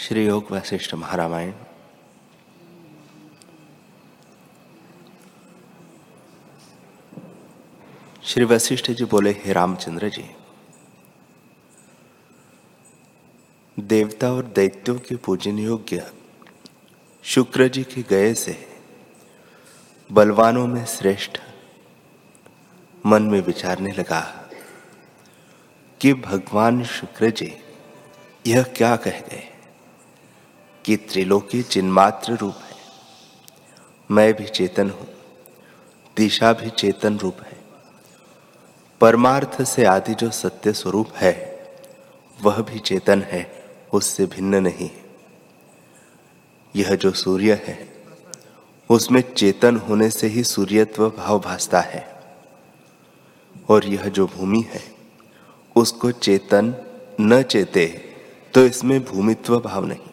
श्री योग वशिष्ठ महारामायण। श्री वशिष्ठ जी बोले, हे रामचंद्र जी, देवता और दैत्यों के पूजन योग्य शुक्र जी के गए से बलवानों में श्रेष्ठ मन में विचारने लगा कि भगवान शुक्र जी यह क्या कह गए। कि त्रिलोकी चिन्मात्र रूप है। मैं भी चेतन हूँ, दिशा भी चेतन रूप है। परमार्थ से आदि जो सत्य स्वरूप है, वह भी चेतन है, उससे भिन्न नहीं यह जो सूर्य है, उसमें चेतन होने से ही सूर्यत्व भाव भासता है। और यह जो भूमि है, उसको चेतन न चेते तो इसमें भूमित्व भाव नहीं।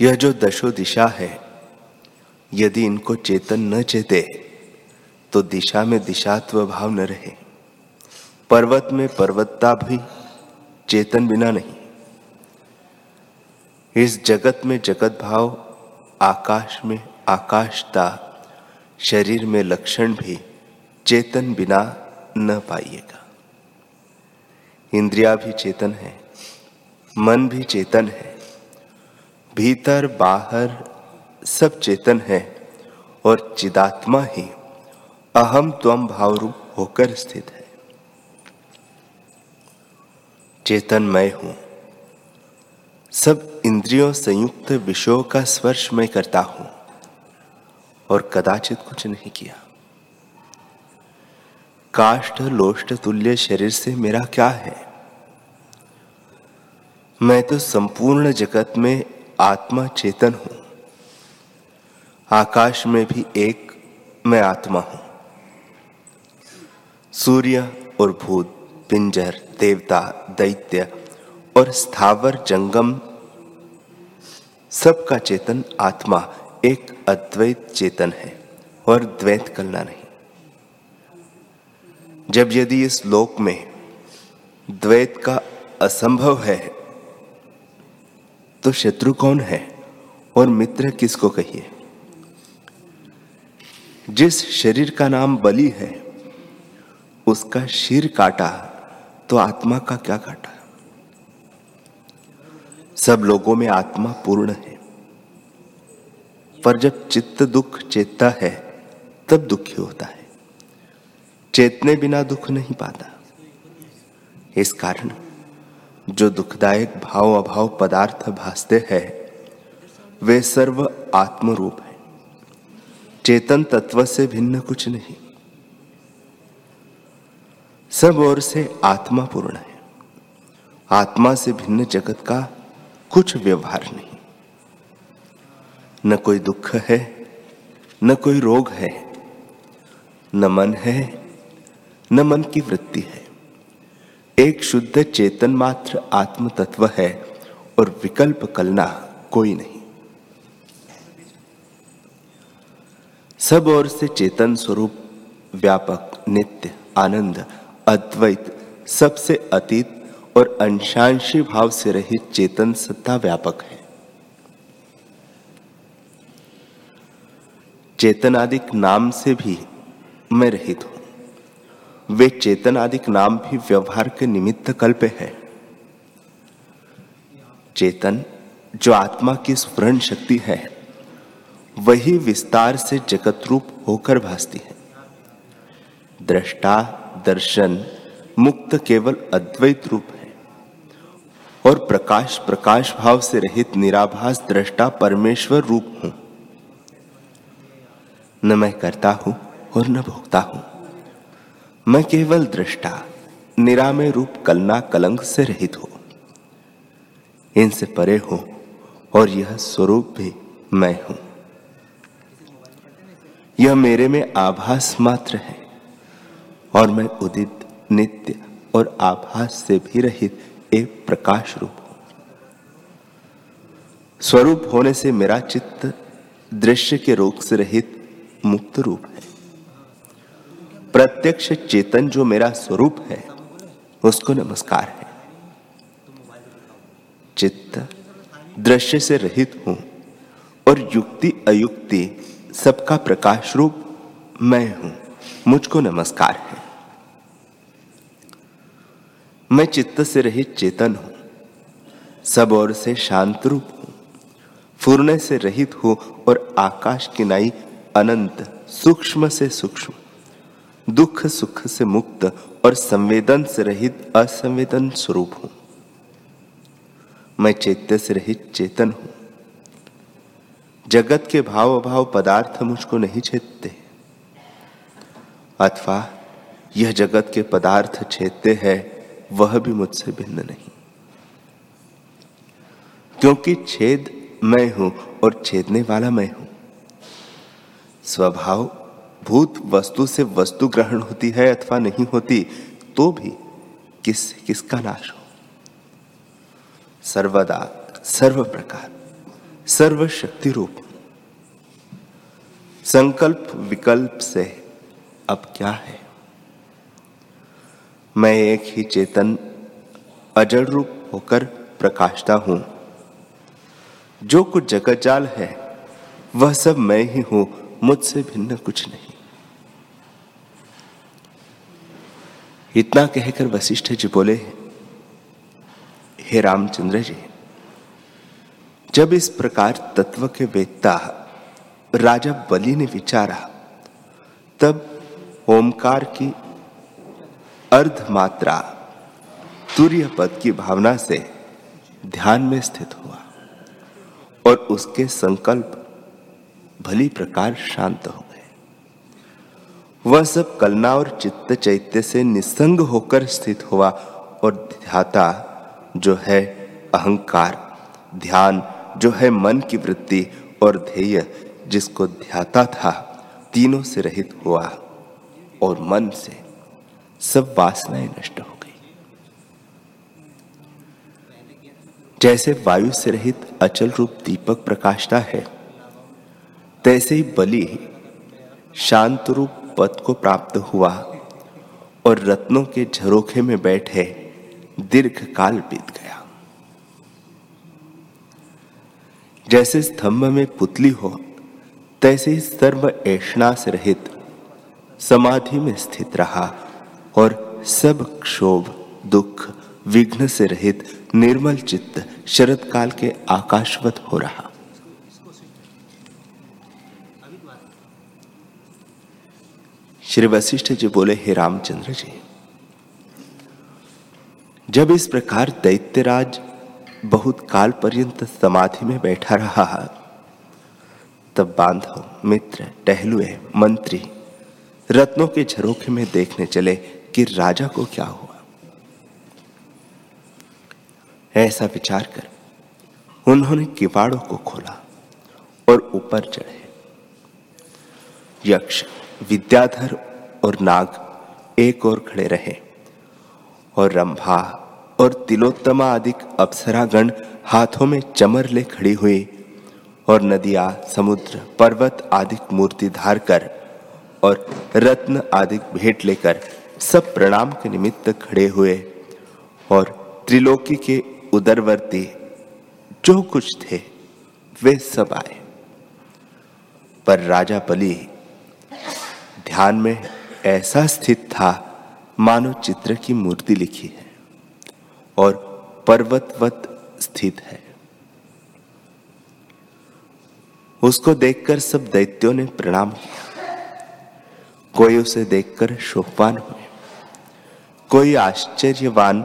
यह जो दशो दिशा है, यदि इनको चेतन न चेते तो दिशा में दिशात्व भाव न रहे। पर्वत में पर्वतता भी चेतन बिना नहीं। इस जगत में जगत भाव, आकाश में आकाशता, शरीर में लक्षण भी चेतन बिना न पाइएगा। इंद्रिया भी चेतन है, मन भी चेतन है। भीतर, बाहर सब चेतन है और चिदात्मा ही अहम त्वम भाव रूप होकर स्थित है। चेतन मैं हूँ। सब इंद्रियों संयुक्त विषयों का स्पर्श मैं करता हूँ और कदाचित कुछ नहीं किया। काष्ठ लोष्ट तुल्य शरीर से मेरा क्या है? मैं तो संपूर्ण जगत में आत्मा चेतन हूँ। आकाश में भी एक मैं आत्मा हूँ। सूर्य और भूत, पिंजर, देवता, दैत्य और स्थावर, जंगम, सबका चेतन आत्मा, एक अद्वैत चेतन है और द्वैत कलना नहीं। जब यदि इस लोक में द्वैत का असंभव है तो शत्रु कौन है? और मित्र किसको कहिए? जिस शरीर का नाम बलि है, उसका शीर काटा तो आत्मा का क्या काटा? सब लोगों में आत्मा पूर्ण है। पर जब चित्त दुख चेतता है, तब दुखी होता है। चेतने बिना दुख नहीं पाता। इस कारण जो दुखदायक भाव अभाव पदार्थ भासते हैं, वे सर्व आत्म रूप है। चेतन तत्व से भिन्न कुछ नहीं। सब ओर से आत्मा पूर्ण है। आत्मा से भिन्न जगत का कुछ व्यवहार नहीं। न कोई दुख है, न कोई रोग है, न मन है, न मन की वृत्ति है। एक शुद्ध चेतन मात्र आत्म तत्व है और विकल्प कलना कोई नहीं। सब ओर से चेतन स्वरूप, व्यापक, नित्य, आनंद, अद्वैत, सबसे अतीत और अंशांशी भाव से रहित चेतन सत्ता व्यापक है। चेतनादिक नाम से भी मैं रहित हूँ। वे चेतन आदिक नाम भी व्यवहार के निमित्त कल्प है। चेतन, जो आत्मा की स्फुरन शक्ति है, वही विस्तार से जगत रूप होकर भासती है। दृष्टा, दर्शन, मुक्त केवल अद्वैत रूप है। और प्रकाश प्रकाश भाव से रहित निराभास दृष्टा परमेश्वर रूप हूँ। न मैं करता हूँ और न भोगता हूँ। मैं केवल दृष्टा निरामय रूप कलना कलंक से रहित हो। इनसे परे हो और यह स्वरूप भी मैं हूँ। यह मेरे में आभास मात्र है और मैं उदित, नित्य और आभास से भी रहित एक प्रकाश रूप हूँ। स्वरूप होने से मेरा चित्त दृश्य के रोग से रहित मुक्त रूप है। प्रत्यक्ष चेतन जो मेरा स्वरूप है, उसको नमस्कार है। चित्त दृश्य से रहित हूँ और युक्ति अयुक्ति सबका प्रकाश रूप मैं हूँ, मुझको नमस्कार है। मैं चित्त से रहित चेतन हूँ, सब ओर से शांत रूप हूँ, फूरने से रहित हूँ और आकाश किनाई अनंत सूक्ष्म से सूक्ष्म। दुख सुख से मुक्त और संवेदन से रहित असंवेदन स्वरूप हूँ। मैं चैत्य से रहित चेतन हूँ। जगत के भाव अभाव पदार्थ मुझको नहीं छेदते। अथवा यह जगत के पदार्थ छेदते हैं, वह भी मुझसे भिन्न नहीं। क्योंकि छेद मैं हूँ और छेदने वाला मैं हूँ। स्वभाव भूत वस्तु से वस्तु ग्रहण होती है अथवा नहीं होती तो भी किस, किसका नाश हो? सर्वदा सर्व प्रकार सर्व शक्ति रूप संकल्प विकल्प से अब क्या है? मैं एक ही चेतन, अजड़ रूप होकर प्रकाशता हूँ। जो कुछ जगत जाल है, वह सब मैं ही हूँ, मुझसे भिन्न कुछ नहीं। इतना कहकर वशिष्ठ जी बोले, हे रामचंद्र जी, जब इस प्रकार तत्व के वेत्ता राजा बलि ने विचारा, तब ओमकार की अर्ध मात्रा तुर्य पद की भावना से ध्यान में स्थित हुआ और उसके संकल्प भली प्रकार शांत हो वह सब कलना और चित्त चैत्य से निसंग होकर स्थित हुआ और ध्याता जो है अहंकार, ध्यान जो है मन की वृत्ति और ध्येय जिसको ध्याता था, तीनों से रहित हुआ और मन से सब वासनाएँ नष्ट हो गई। जैसे वायु से रहित अचल रूप दीपक प्रकाशता है, तैसे ही बलि शांत रूप पद को प्राप्त हुआ और रत्नों के झरोखे में बैठे दीर्घ काल बीत गया। जैसे स्तंभ में पुतली हो, तैसे ही सर्व ऐषणा से रहित समाधि में स्थित रहा और सब क्षोभ, दुख, विघ्न से रहित निर्मल चित्त शरद काल के आकाशवत हो रहा। श्री वशिष्ठ जी बोले, हे रामचंद्र जी, जब इस प्रकार दैत्यराज बहुत काल पर्यंत समाधि में बैठा रहा, तब बांधव, मित्र, टहलुए, मंत्री, रत्नों के झरोखे में देखने चले कि राजा को क्या हुआ। ऐसा विचार कर उन्होंने किवाड़ों को खोला और ऊपर चढ़े। यक्ष विद्याधर और नाग एक और खड़े रहे और रंभा और तिलोत्तमा आदि अप्सरागण हाथों में चमर ले खड़ी हुई और नदिया, समुद्र, पर्वत आदि मूर्ति धार कर और रत्न आदि भेंट लेकर सब प्रणाम के निमित्त खड़े हुए और त्रिलोकी के उदरवर्ती जो कुछ थे, वे सब आए। पर राजा बलि ध्यान में ऐसा स्थित था, मानो चित्र की मूर्ति लिखी है और पर्वतवत स्थित है। उसको देखकर सब दैत्यों ने प्रणाम किया। कोई उसे देखकर शोकवान हुए, कोई आश्चर्यवान,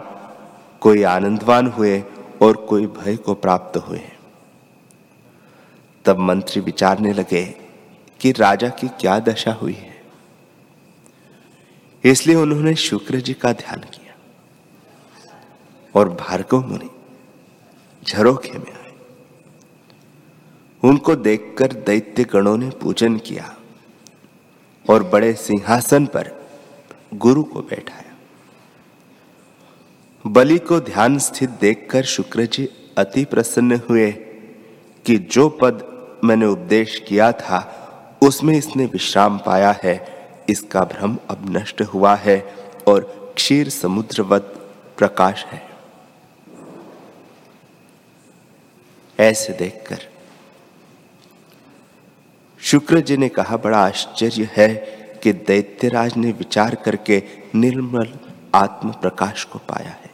कोई आनंदवान हुए और कोई भय को प्राप्त हुए। तब मंत्री विचारने लगे कि राजा की क्या दशा हुई है? इसलिए उन्होंने शुक्र जी का ध्यान किया और भार्गव मुनि झरोखे में आए। उनको देखकर दैत्य गणों ने पूजन किया और बड़े सिंहासन पर गुरु को बैठाया। बलि को ध्यान स्थित देखकर शुक्र जी अति प्रसन्न हुए कि जो पद मैंने उपदेश किया था, उसमें इसने विश्राम पाया है। इसका भ्रम अब नष्ट हुआ है और क्षीर समुद्रवत प्रकाश है। ऐसे देखकर शुक्र जी ने कहा, बड़ा आश्चर्य है कि दैत्यराज ने विचार करके निर्मल आत्म प्रकाश को पाया है।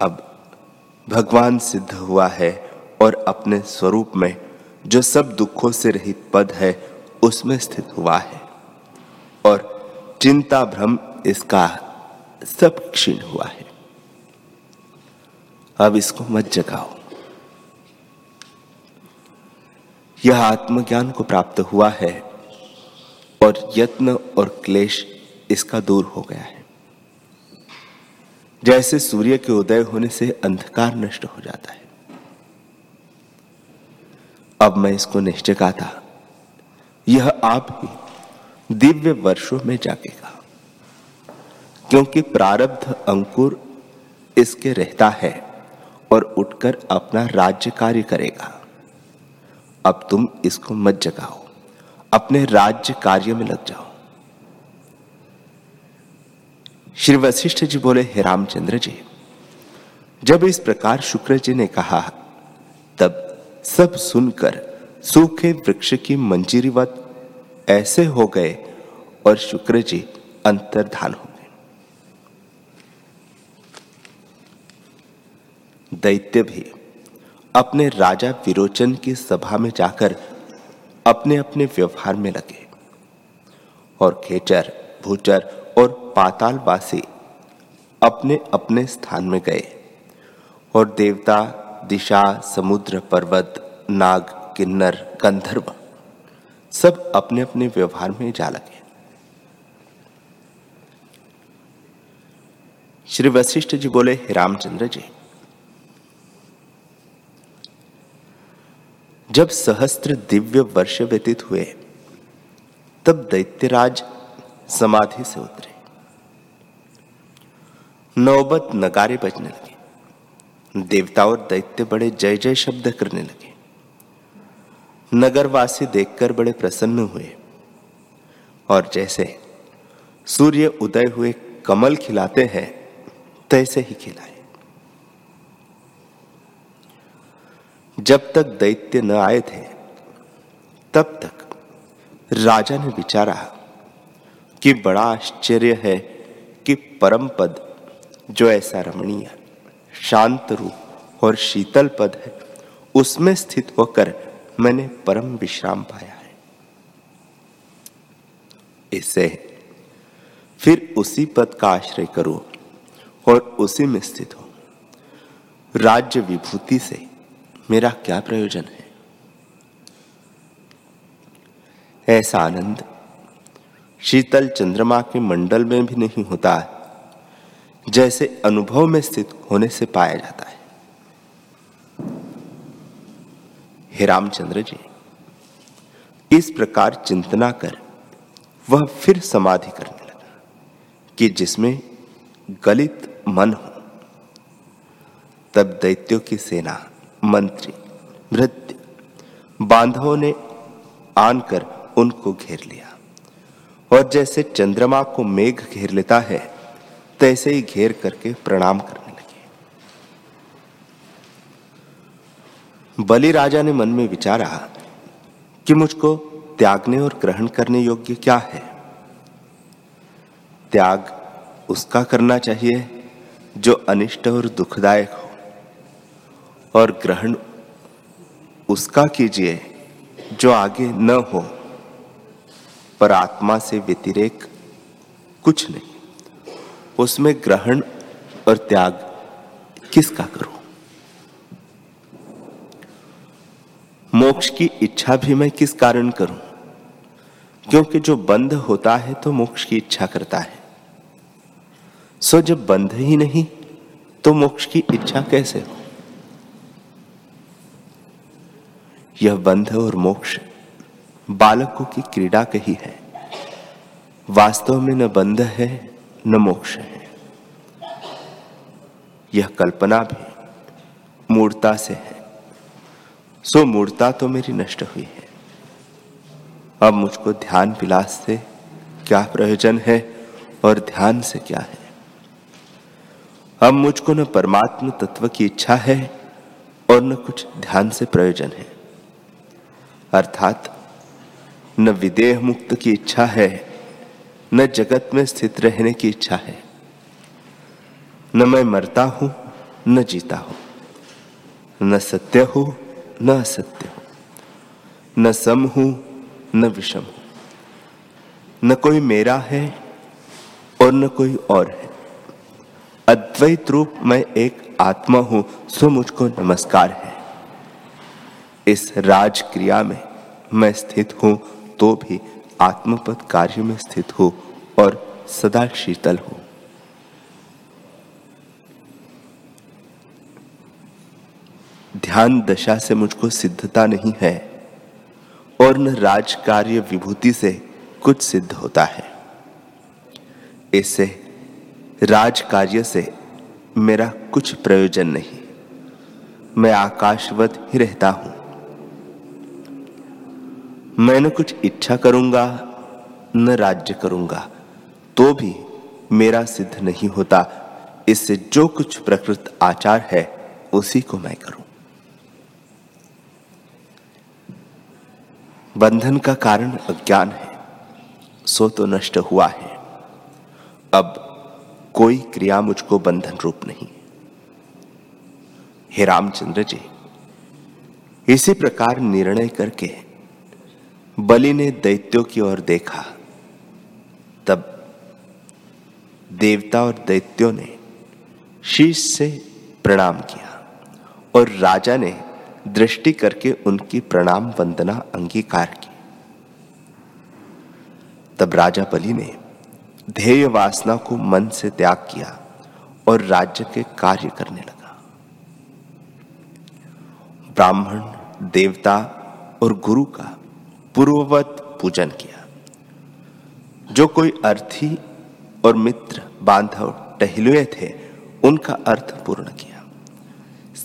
अब भगवान सिद्ध हुआ है और अपने स्वरूप में जो सब दुखों से रहित पद है उसमें स्थित हुआ है। और चिंता भ्रम इसका सब क्षीण हुआ है। अब इसको मत जगाओ। यह आत्मज्ञान को प्राप्त हुआ है और यत्न और क्लेश इसका दूर हो गया है। जैसे सूर्य के उदय होने से अंधकार नष्ट हो जाता है। अब मैं इसको निश्चय था यह आप ही दिव्य वर्षों में जागेगा। क्योंकि प्रारब्ध अंकुर इसके रहता है और उठकर अपना राज्य कार्य करेगा। अब तुम इसको मत जगाओ। अपने राज्य कार्य में लग जाओ। श्री वशिष्ठ जी बोले, हे रामचंद्र जी, जब इस प्रकार शुक्र जी ने कहा, तब सब सुनकर सूखे वृक्ष की मंजीरीवत ऐसे हो गए और शुक्र जी अंतर्धान हो गए। दैत्य भी अपने राजा विरोचन की सभा में जाकर अपने अपने व्यवहार में लगे और खेचर, भूचर और पातालवासी अपने अपने स्थान में गए और देवता, दिशा, समुद्र, पर्वत, नाग किन्नर, गंधर्व, सब अपने अपने व्यवहार में जा लगे। श्री वशिष्ठ जी बोले रामचंद्र जी, जब सहस्त्र दिव्य वर्ष व्यतीत हुए, तब दैत्यराज समाधि से उतरे। नौबत नगारे बजने लगे। देवता और दैत्य बड़े जय जय शब्द करने लगे। नगरवासी देखकर बड़े प्रसन्न हुए। और जैसे सूर्य उदय हुए कमल खिलाते हैं, तैसे ही खिलाए। जब तक दैत्य न आए थे, तब तक राजा ने विचारा कि बड़ा आश्चर्य है कि परम पद जो ऐसा रमणीय, शांत रूप और शीतल पद है, उसमें स्थित होकर मैंने परम विश्राम पाया है। इससे फिर उसी पद का आश्रय करो और उसी में स्थित हो। राज्य विभूति से मेरा क्या प्रयोजन है? ऐसा आनंद शीतल चंद्रमा के मंडल में भी नहीं होता, जैसे अनुभव में स्थित होने से पाया जाता है। हे रामचंद्र जी, इस प्रकार चिंतना कर, वह फिर समाधि करने लगा, कि जिसमें गलित मन हो, तब दैत्यों की सेना, मंत्री भृत्य बांधवों ने आनकर उनको घेर लिया। और जैसे चंद्रमा को मेघ घेर लेता है, तैसे ही घेर करके प्रणाम करने लगे बलि राजा ने मन में विचारा कि मुझको त्यागने और ग्रहण करने योग्य क्या है। त्याग उसका करना चाहिए जो अनिष्ट और दुखदायक हो, और ग्रहण उसका कीजिए जो आगे न हो। पर आत्मा से व्यतिरेक कुछ नहीं। उसमें ग्रहण और त्याग किसका करूँ? मोक्ष की इच्छा भी मैं किस कारण करूँ? क्योंकि जो बंध होता है तो मोक्ष की इच्छा करता है। सो जब बंध ही नहीं तो मोक्ष की इच्छा कैसे हो? यह बंध और मोक्ष बालकों की क्रीड़ा कही है। वास्तव में न बंध है, न मोक्ष है। यह कल्पना भी मूर्ता से है। सो मूर्ता तो मेरी नष्ट हुई है। अब मुझको ध्यान विलास से क्या प्रयोजन है और ध्यान से क्या है? अब मुझको न परमात्म तत्व की इच्छा है और न कुछ ध्यान से प्रयोजन है। अर्थात, न विदेह मुक्त की इच्छा है, न जगत में स्थित रहने की इच्छा है। न मैं मरता हूँ, न जीता हूँ। न सत्य हूँ न असत्य हूँ न सम हूँ, न विषम हूँ। न कोई मेरा है और न कोई और है। अद्वैत रूप मैं एक आत्मा हूँ, सो मुझको नमस्कार है। इस राज क्रिया में मैं स्थित हूँ तो भी आत्मपद कार्य में स्थित हूँ और सदा शीतल हूँ। ध्यान दशा से मुझको सिद्धता नहीं है, और न राज कार्य विभूति से कुछ सिद्ध होता है। इससे राज कार्य से मेरा कुछ प्रयोजन नहीं। मैं आकाशवत ही रहता हूँ। मैं न कुछ इच्छा करूँगा, न राज्य करूँगा तो भी मेरा सिद्ध नहीं होता। इससे जो कुछ प्रकृत आचार है, उसी को मैं करूँ। बंधन का कारण अज्ञान है, सो तो नष्ट हुआ है। अब कोई क्रिया मुझको बंधन रूप नहीं। हे रामचंद्र जी, इसी प्रकार निर्णय करके बलि ने दैत्यों की ओर देखा। तब देवता और दैत्यों ने शीश से प्रणाम किया और राजा ने दृष्टि करके उनकी प्रणाम वंदना अंगीकार की। तब राजा बलि ने ध्येय वासना को मन से त्याग किया और राज्य के कार्य करने लगा। ब्राह्मण, देवता और गुरु का पूर्ववत पूजन किया। जो कोई अर्थी और मित्र बांधव टहलुए थे, उनका अर्थ पूर्ण किया।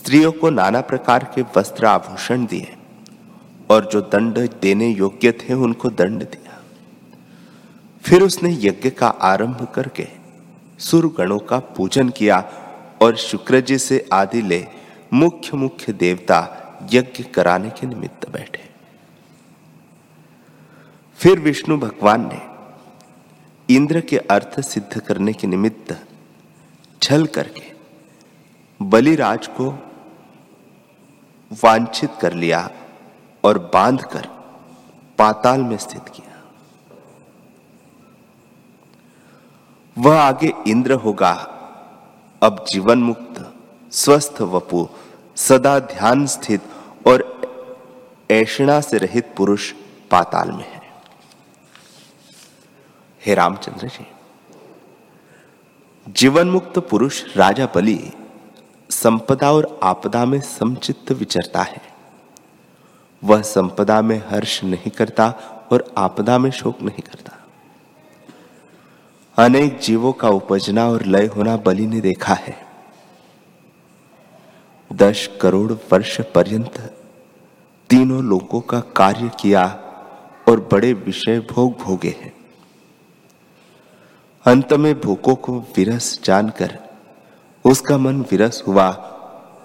स्त्रियों को नाना प्रकार के वस्त्र आभूषण दिए और जो दंड देने योग्य थे उनको दंड दिया। फिर उसने यज्ञ का आरंभ करके सुरगणों का पूजन किया और शुक्र जी से आदि ले मुख्य मुख्य देवता यज्ञ कराने के निमित्त बैठे। फिर विष्णु भगवान ने इंद्र के अर्थ सिद्ध करने के निमित्त छल करके बलिराज को वांछित कर लिया और बांधकर पाताल में स्थित किया। वह आगे इंद्र होगा। अब जीवन मुक्त स्वस्थ वपु, सदा ध्यान स्थित और ऐषणा से रहित पुरुष पाताल में है। हे रामचंद्र जी जीवन मुक्त पुरुष राजा बलि संपदा और आपदा में समचित्त विचरता है। वह संपदा में हर्ष नहीं करता और आपदा में शोक नहीं करता। अनेक जीवों का उपजना और लय होना बलि ने देखा है। दस करोड़ वर्ष पर्यंत तीनों लोगों का कार्य किया और बड़े विषय भोग भोगे हैं। अंत में भूखों को विरस जानकर उसका मन विरस हुआ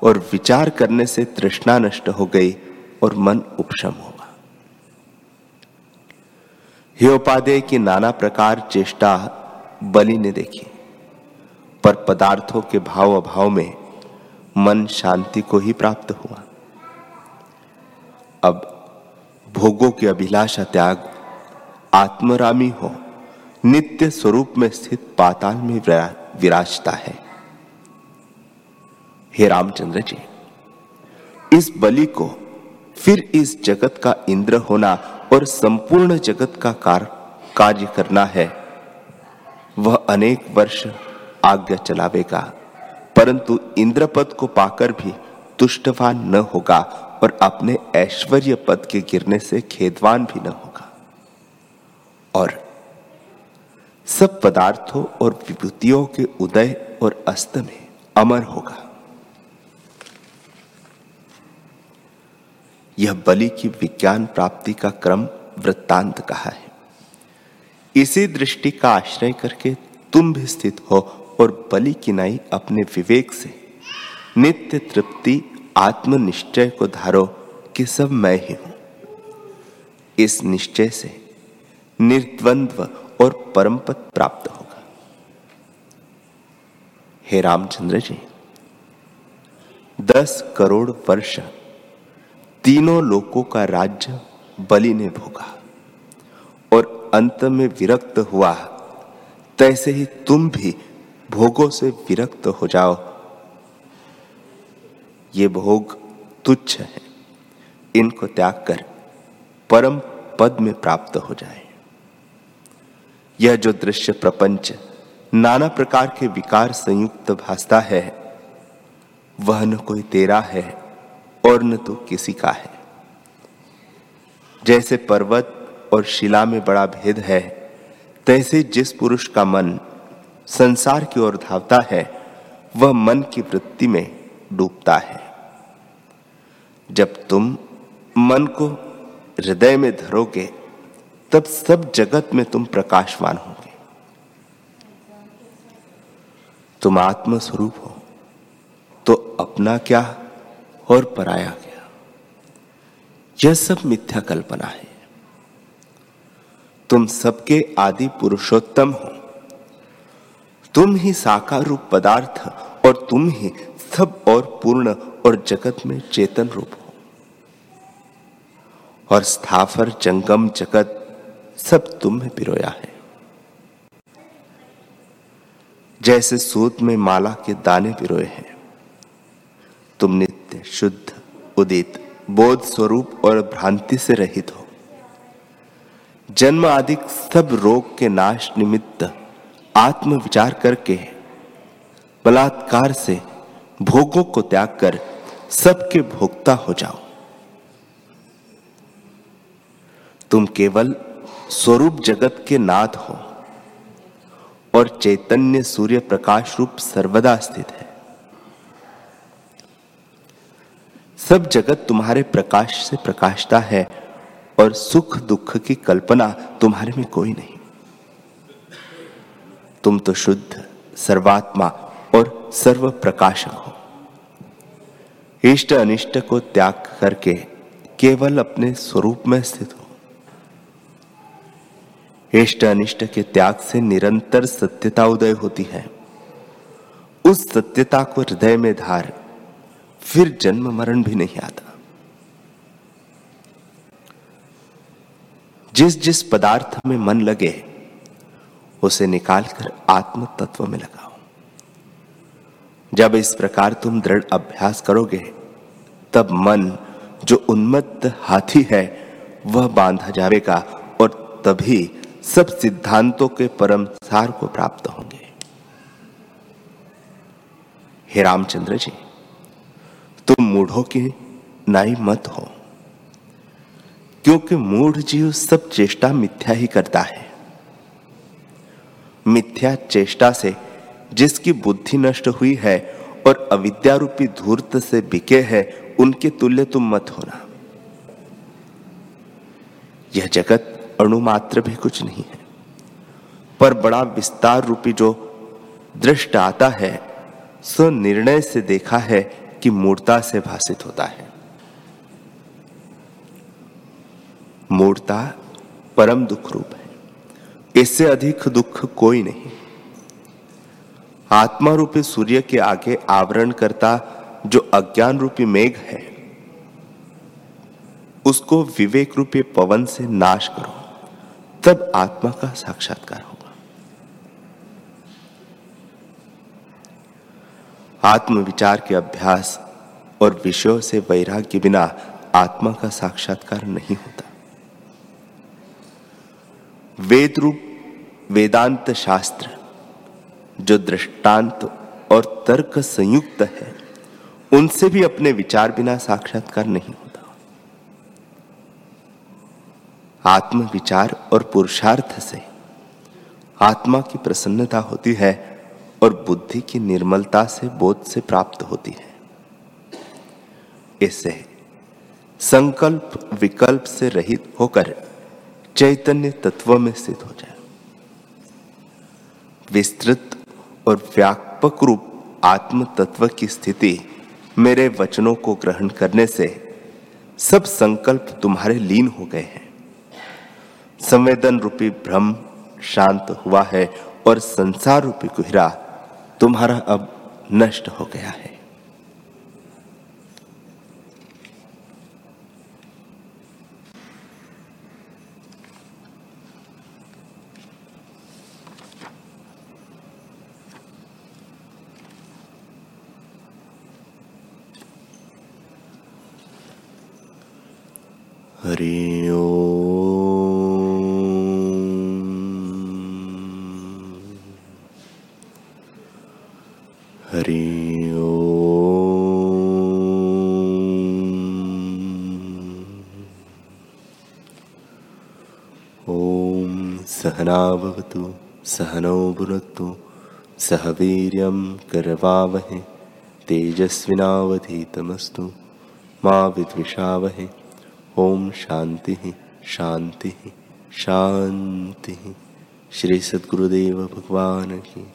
और विचार करने से तृष्णा नष्ट हो गई और मन उपशम हुआ। हियोपादे की नाना प्रकार चेष्टा बलि ने देखी, पर पदार्थों के भाव अभाव में मन शांति को ही प्राप्त हुआ। अब भोगों की अभिलाषा त्याग, आत्मरामी हो, नित्य स्वरूप में स्थित पाताल में विराजता है। हे रामचंद्र जी, इस बलि को फिर इस जगत का इंद्र होना और संपूर्ण जगत का कार्य करना है। वह अनेक वर्ष आज्ञा चलावेगा, परंतु इंद्रपद को पाकर भी तुष्टवान न होगा और अपने ऐश्वर्य पद के गिरने से खेदवान भी न होगा। और सब पदार्थों और विभूतियों के उदय और अस्त में अमर होगा। यह बलि की विज्ञान प्राप्ति का क्रम वृत्तांत कहा है। इसी दृष्टि का आश्रय करके तुम भी स्थित हो और बलि की नाई अपने विवेक से। नित्य तृप्ति, आत्मनिश्चय को धारो कि सब मैं ही हूँ। इस निश्चय से निर्द्वंद्व और परम पद प्राप्त होगा। हे रामचंद्र जी, दस करोड़ वर्ष तीनों लोकों का राज्य बलि ने भोगा और अंत में विरक्त हुआ। तैसे ही तुम भी भोगों से विरक्त हो जाओ। ये भोग तुच्छ है। इनको त्याग कर परम पद में प्राप्त हो जाए। यह जो दृश्य प्रपंच नाना प्रकार के विकार संयुक्त भासता है, वह न कोई तेरा है। और न तो किसी का है। जैसे पर्वत और शिला में बड़ा भेद है, तैसे जिस पुरुष का मन संसार की ओर धावता है, वह मन की वृत्ति में डूबता है। जब तुम मन को हृदय में धरोगे, तब सब जगत में तुम प्रकाशवान होगे। तुम आत्म स्वरूप हो तो अपना क्या और पराया गया। यह सब मिथ्या कल्पना है। तुम सबके आदि पुरुषोत्तम हो। तुम ही साकार रूप पदार्थ और तुम ही सब और पूर्ण और जगत में चेतन रूप हो। और स्थाफर जंगम, जगत सब तुम में पिरोया है। जैसे सूत में माला के दाने पिरोए हैं तुम नित्य, शुद्ध, उदित, बोध स्वरूप और भ्रांति से रहित हो। जन्म आदि सब रोग के नाश निमित्त आत्म विचार करके बलात्कार से भोगों को त्याग कर सबके भोक्ता हो जाओ। तुम केवल स्वरूप जगत के नाथ हो और चैतन्य सूर्य प्रकाश रूप सर्वदा स्थित है। सब जगत तुम्हारे प्रकाश से प्रकाशता है और सुख दुख की कल्पना तुम्हारे में कोई नहीं। तुम तो शुद्ध, सर्वात्मा और सर्व प्रकाशक हो। इष्ट अनिष्ट को त्याग करके केवल अपने स्वरूप में स्थित हो। इष्ट अनिष्ट के त्याग से निरंतर सत्यता उदय होती है। उस सत्यता को हृदय में धार फिर जन्म मरण भी नहीं आता। जिस जिस पदार्थ में मन लगे, उसे निकालकर आत्म तत्व में लगाओ। जब इस प्रकार तुम दृढ़ अभ्यास करोगे, तब मन जो उन्मत्त हाथी है, वह बांधा जाएगा और तभी सब सिद्धांतों के परम सार को प्राप्त होंगे। हे रामचंद्र जी तुम मूढ़ों की नाई मत हो, क्योंकि मूढ़ जीव सब चेष्टा मिथ्या ही करता है। मिथ्या चेष्टा से जिसकी बुद्धि नष्ट हुई है और अविद्या रूपी धूर्त से बिके है, उनके तुल्य तुम मत होना। यह जगत अणुमात्र भी कुछ नहीं है, पर बड़ा विस्तार रूपी जो दृष्ट आता है सो निर्णय से देखा है कि मूर्ता से भाषित होता है। मूर्ता परम दुख रूप है। इससे अधिक दुख कोई नहीं। आत्मा रूपी सूर्य के आगे आवरण करता जो अज्ञान रूपी मेघ है, उसको विवेक रूपी पवन से नाश करो, तब आत्मा का साक्षात्कार होगा। आत्म विचार के अभ्यास और विषयों से वैराग्य बिना आत्मा का साक्षात्कार नहीं होता। वेद रूप वेदांत शास्त्र, जो दृष्टांत और तर्क संयुक्त है, उनसे भी अपने विचार बिना साक्षात्कार नहीं होता। आत्म विचार और पुरुषार्थ से आत्मा की प्रसन्नता होती है और बुद्धि की निर्मलता से बोध से प्राप्त होती है। इससे संकल्प विकल्प से रहित होकर चैतन्य तत्व में स्थित हो जाए। विस्तृत और व्यापक रूप आत्म तत्व की स्थिति मेरे वचनों को ग्रहण करने से सब संकल्प तुम्हारे लीन हो गए हैं। संवेदन रूपी भ्रम शांत हुआ है और संसार रूपी कुहरा तुम्हारा अब नष्ट हो गया है। हरि हरि सहनावतु सहनौ भुनक्तु सह वीर्यं करवावहे तेजस्विनावधीतमस्तु मा विद्विषावहे ओम शांति शांति शांति श्री सद्गुरुदेव भगवान की